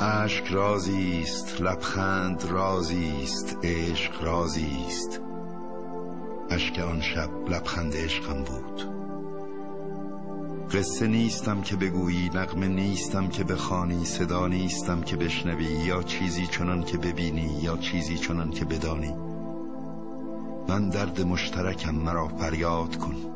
اشک رازی است لبخند رازی است عشق رازی است اشک آن شب لبخند عشقم بود. قصه نیستم که بگویی نغمه نیستم که بخوانی صدا نیستم که بشنوی یا چیزی چنان که ببینی یا چیزی چنان که بدانی. من درد مشترکم مرا فریاد کن.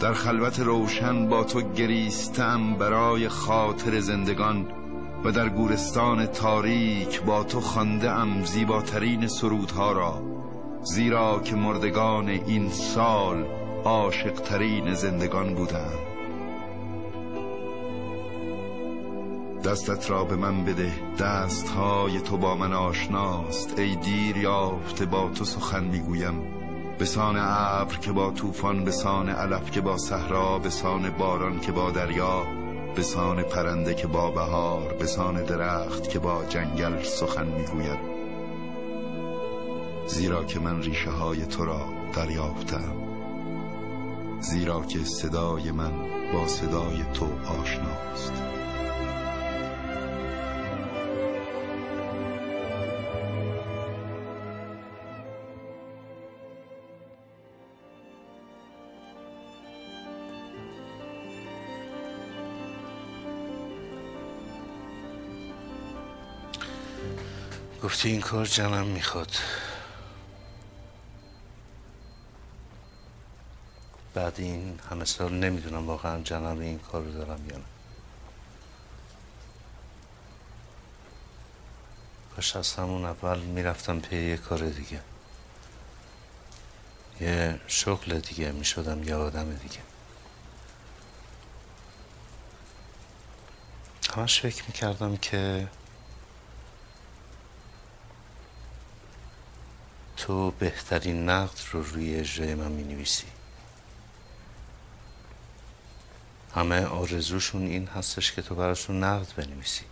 در خلوت روشن با تو گریستم برای خاطر زندگان و در گورستان تاریک با تو خانده ام زیباترین سرودها را زیرا که مردگان این سال عاشقترین زندگان بودم دستت را به من بده دستهای تو با من آشناست. ای دیر یافته با تو سخن می‌گویم. بسان ابر که با طوفان بسان علف که با صحرا بسان باران که با دریا بسان پرنده که با بهار بسان درخت که با جنگل سخن می‌گوید. زیرا که من ریشه های تو را دریافتم زیرا که صدای من با صدای تو آشناست. گفتی این کار جنم می‌خواد. بعد این همه سال نمی‌دونم واقعا جنم این کار رو دارم یا نه. کاش از همون اول می‌رفتم پی یه کار دیگه. یه شغل دیگه می‌شدم یه آدم دیگه. همش فکر می‌کردم که تو بهترین نقد رو روی اجرای من می نویسی همه آرزوشون این هستش که تو براشون نقد بنویسی.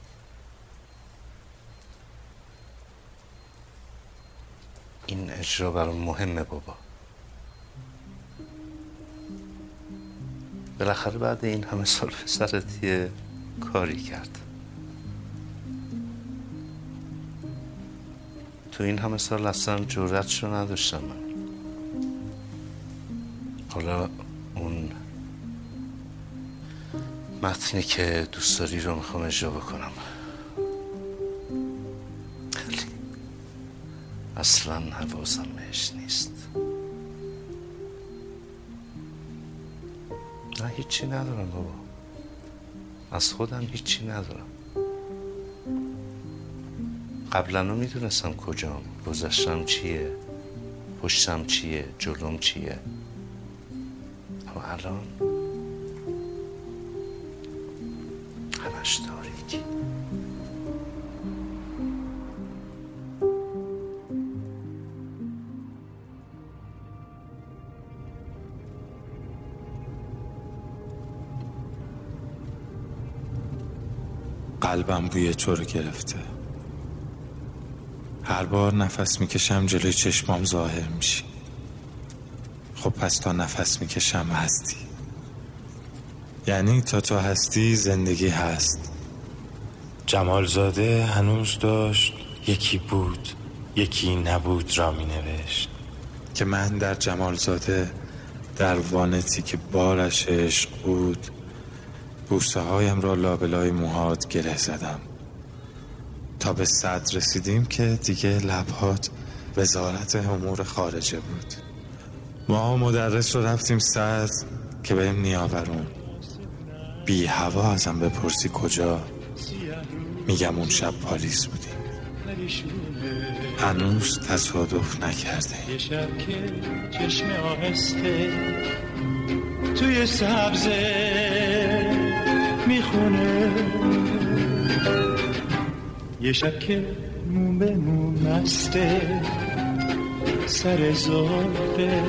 این اجرا برام مهمه بابا. بالاخره بعد این همه سال پسرت یه کاری کرد. تو این همه سال اصلا جورتش رو نداشتم من. حالا اون متنی که دوست داری رو می‌خوام اجرا بکنم. اصلا حواسم بهش نیست. نه هیچی ندارم بابا. از خودم هیچی ندارم. قبلا می‌دونستم کجام. گذشتم چیه؟ پشتم چیه؟ جلوم چیه؟ اما الان همش تاریکی قلبم بوی تو رو گرفته. هر بار نفس می‌کشم جلوی چشمام ظاهر میشی خب پس تا نفس می‌کشم هستی. یعنی تا تو هستی زندگی هست. جمالزاده هنوز داشت یکی بود یکی نبود را می نوشت که من در جمالزاده در وانتی که بارش عشق بود بوسه هایم را لابلای موهات گره زدم. تا به صد رسیدیم که دیگه لبهات وزارت امور خارجه بود. ما مدرس رو رفتیم صد که بهم نیاورون. بی هوا ازم بپرسی کجا. میگم اون شب پالیس بودیم. هنوز تصادف نکرده. یه شب که چشم آهسته توی سبزه می‌خونه. یه شب که مو به مو مسته سر زلفه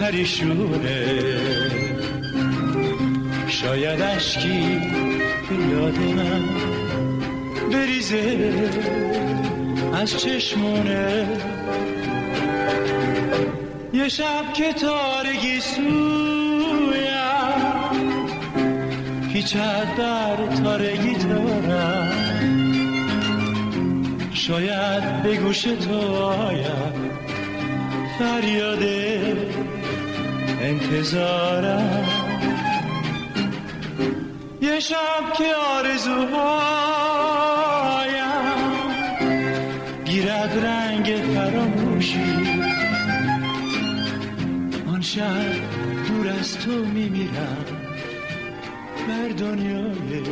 پریشونه شاید اشکی به یاد من بریزه از چشمونه. یه شب که تارگی سویم هیچ در تارگی دارم شاید به گوش تو آید فریاد انتظارم. یه شب که آرزوهایم. گیرد رنگ فراموشی. آن شب دور از تو میمیرم. بر دنیای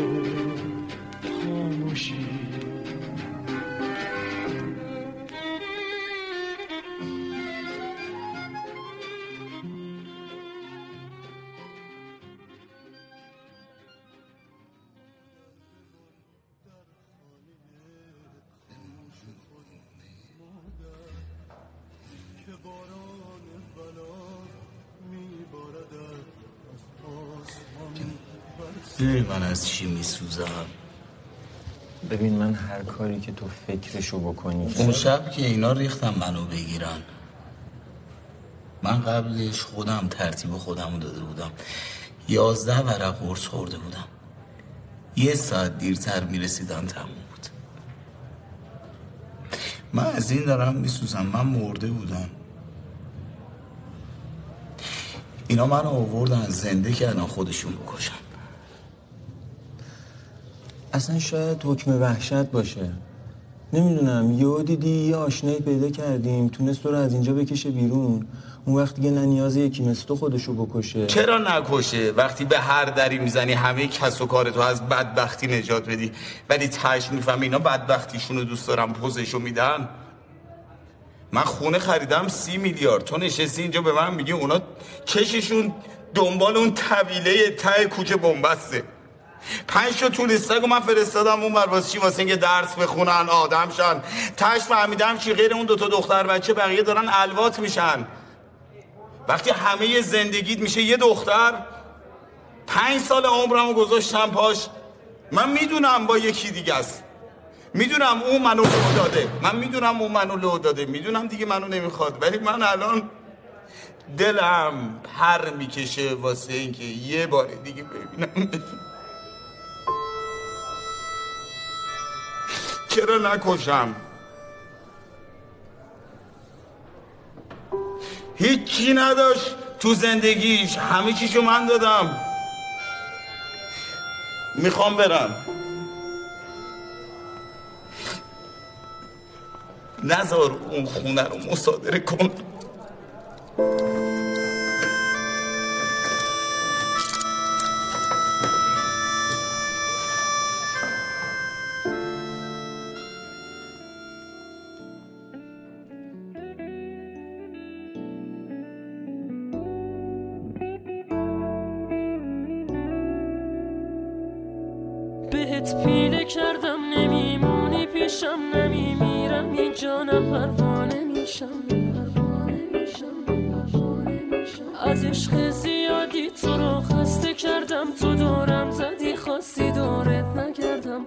خاموشی. می‌دونی من از چی میسوزم؟ ببین من هر کاری که تو فکرشو بکنی اون شب که اینا ریختم منو بگیرن. من قبلش خودم ترتیب خودم داده بودم. یازده ورق قرص خورده بودم. یه ساعت دیرتر می‌رسیدم تموم بود. من از این دارم میسوزم. من مرده بودم. اینا منو آوردن زنده کردن خودشون بکشن اصلا شاید حکم وحشت باشه. نمی‌دونم یه دیدی یه آشنایی پیدا کردیم تونست تو رو از اینجا بکشه بیرون. اون وقت دیگه نه نیاز یکی مثل تو خودشو بکشه. چرا نکشه؟ وقتی به هر دری می‌زنی همه کس و کار تو از بدبختی نجات بدی. ولی تش میفهم اینا بدبختیشونو دوست دارم پوزشو میدن. من خونه خریدم سی میلیارد. تو نشستی اینجا به من میگی اونا چششون دنبال اون طویله ته کوچه بنبسته. پنج تا طول استاگو من فرستادم اون بر واسه چی؟ واسه اینکه درس بخونن آدم شن. تش فهمیدم چی غیر اون دوتا دختر بچه بقیه دارن الوات میشن. وقتی همه زندگیت میشه یه دختر پنج سال عمرمو گذاشتم پاش. من می‌دونم با یکی دیگه است. می‌دونم اون منو لو داده. من می‌دونم اون منو لو داده. می‌دونم دیگه منو نمی‌خواد. ولی من الان دلم پر می‌کشه واسه اینکه یه بار دیگه ببینم چرا نکشم؟ هیچی نداشت تو زندگیش. همه چیشو من دادم. می‌خوام برم. نزار اون خونه رو مصادره کن نه پروانه میشم از عشق زیادی تو رو خسته کردم. تو دورم زدی خواستی دورت نکردم.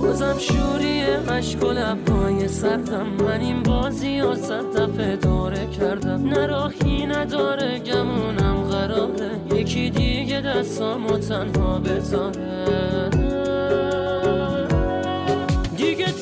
بازم شوری عشق و لبهای سردم. من این بازی و صد دفعه دوره کردم. نراهی نداره گمونم قراره. یکی دیگه دستامو تنها بذاره.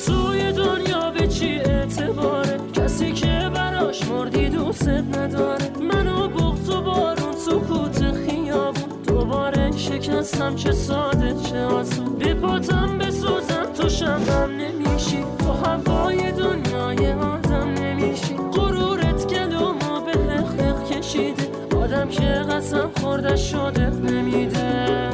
توی دنیا به چی اعتباره؟ کسی که براش مردی دوست نداره. منو بغض و بارون سکوت خیابون. دوباره شکستم چه ساده چه آسون. به پاتم بسوزم تو شمم نمیشی. تو هوای دنیای آدم نمیشی. غرورت گلومو به حق کشیده. آدم که قسم خورده شده نمیده.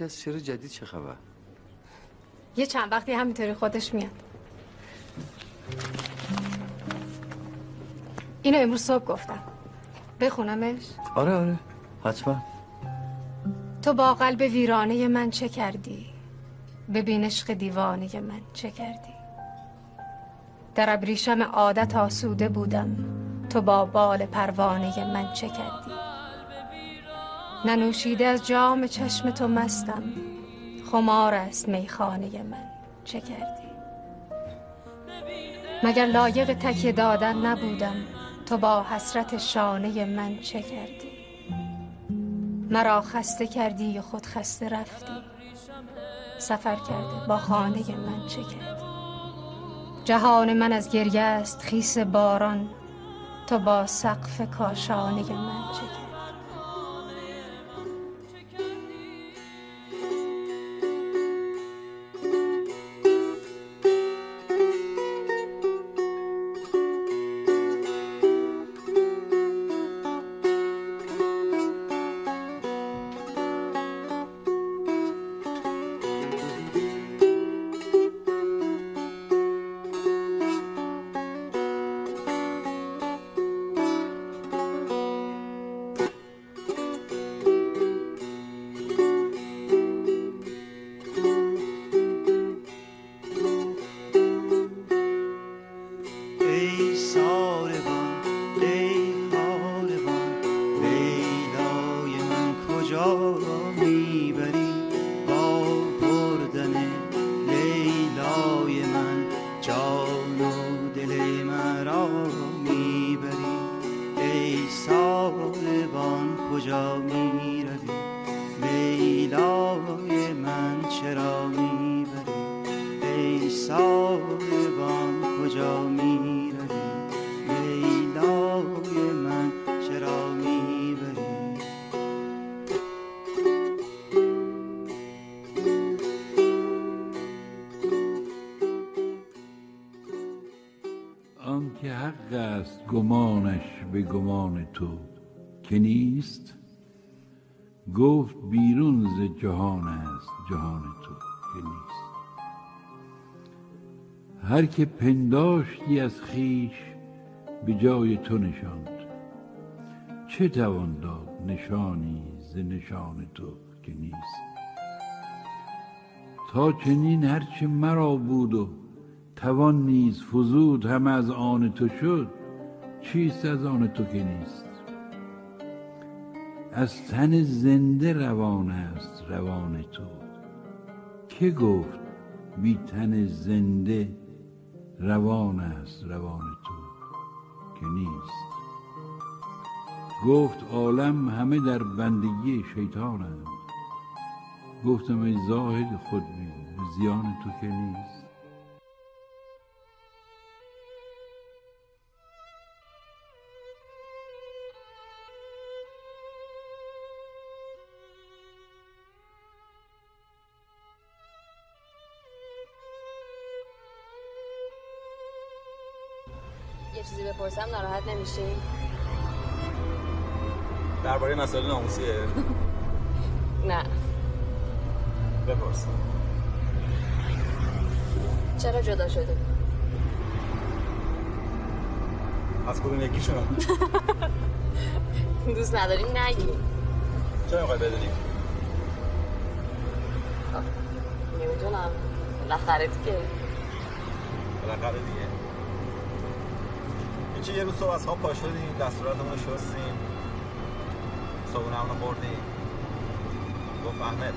راستی از شعر جدید چه خبر؟ یه چند وقتی همینطوری خودش میاد. اینو امروز صبح گفتم. بخونمش؟ آره آره. حتما. تو با قلب ویرانه من چه کردی؟ ببین عشق دیوانه من چه کردی؟ در ابریشم عادت آسوده بودم. تو با بال پروانه من چه کردی؟ ننوشیده از جام چشم تو مستم. خمار است میخانه من. چه کردی؟ مگر لایق تکیه دادن نبودم؟ تو با حسرت شانه من چه کردی؟ مرا خسته کردی و خود خسته رفتی. سفر کرده با خانه من چه کردی؟ جهان من از گریه است خیس باران. تو با سقف کاشانه من چه کردی؟ گمانش به گمان تو که نیست؟ گفت بیرون ز جهان است جهان تو که نیست. هر که پنداشتی از خیش به جای تو نشاند. چه توان داد نشانی ز نشان تو که نیست؟ تا چنین هرچه مرا بود و توان نیز فزود هم از آن تو شد چیست از آن تو که نیست؟ از تن زنده روان است روان تو. که گفت بی تن زنده روان است روان تو؟ که نیست. گفت عالم همه در بندگی شیطانند. گفتم ای زاهد خود به زیان تو که نیست. یه چیزی بپرسم ناراحت نمیشی؟ درباره مسائل ناموسیه. نه. بپرس. چرا جدا شده؟ از کدوم یکیشون دوست نداری؟ نگی. چه می‌خوای بدونی؟ نمی‌دونم. بالاخره دیگه. بالاخره دیگه. هیچی یه روز صبح از خواب پا شدیم دستوراتمون رو شستیم صبحونه همونو خوردیم گفت احمد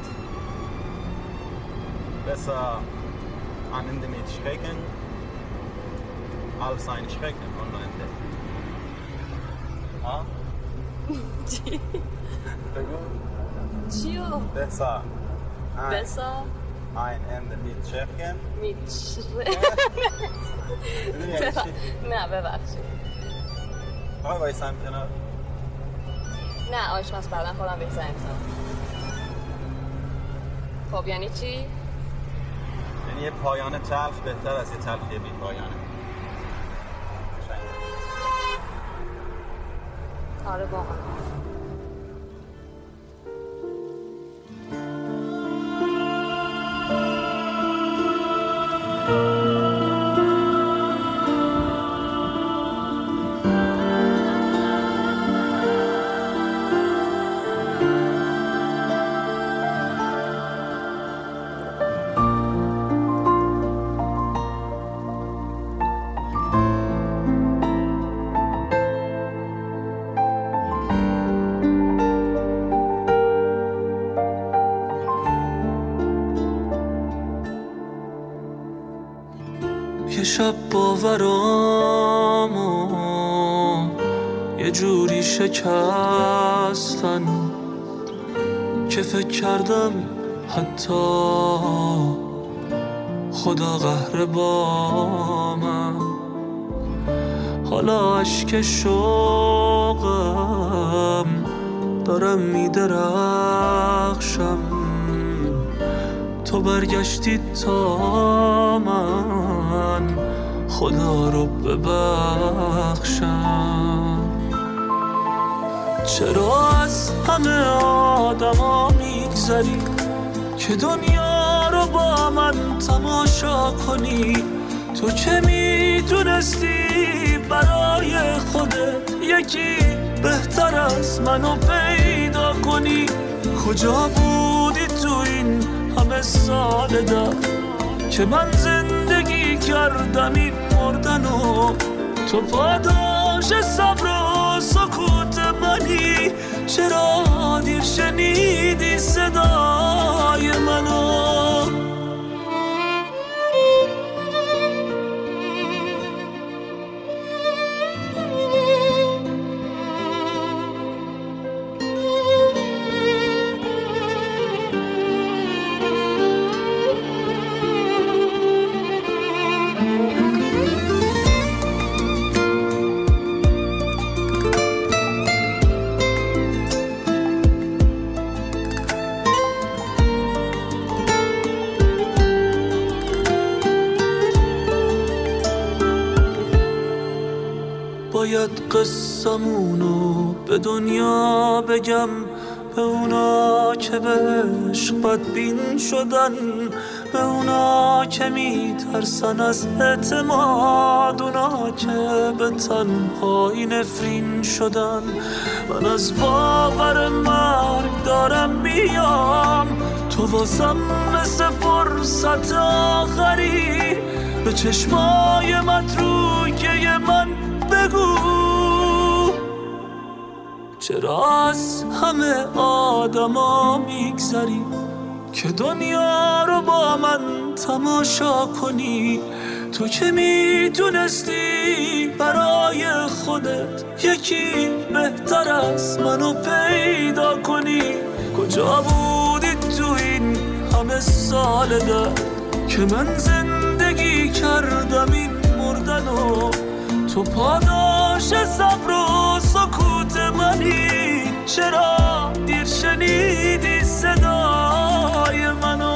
besser an Ende mit schrecken als ein Schrecken am Ende. ها؟ چی؟ بگو چیو؟ besser ein, بسا ein Ende mit schrecken میچره می‌دونی یعنی چی؟ نه ببخشید. آقای وایسم کنار نه آشپز بعدا خودم بهش زنگ. خب یعنی چی؟ یعنی یه پایان تلخ بهتر از یه تلخی بی پایانه. آره واقعا. باورامو یه جوری شکستن که فکر کردم حتی خدا قهر با من. حالا اشک شوقم دارم میدرخشم. تو برگشتی تا من خدا رو ببخشم. چرا از همه آدما میگذری که دنیا رو با من تماشا کنی؟ تو که می‌تونستی برای خودت یکی بهتر از منو پیدا کنی؟ کجا بودی تو این همه سال در که من زندگی کردم این مردن و تو پاداش صبر و سکوت منی. چرا دیر شنیدی صدای منو؟ قصمونو به دنیا بگم به اونا که به عشق بدبین شدن به اونا که میترسن از اعتماد اونا که به تنهایی نفرین شدن. من از باور مرگ دارم میام تو واسم مثل فرصت آخری. به چشمای متروکه من بگو. چرا از همه آدما میگذری که دنیا رو با من تماشا کنی؟ تو که می‌تونستی برای خودت یکی بهتر از منو پیدا کنی؟ کجا بودی تو این همه سال در که من زندگی کردم این مردن و تو پاداش صبر و پرسید چرا دیر شنیدی صدای منو؟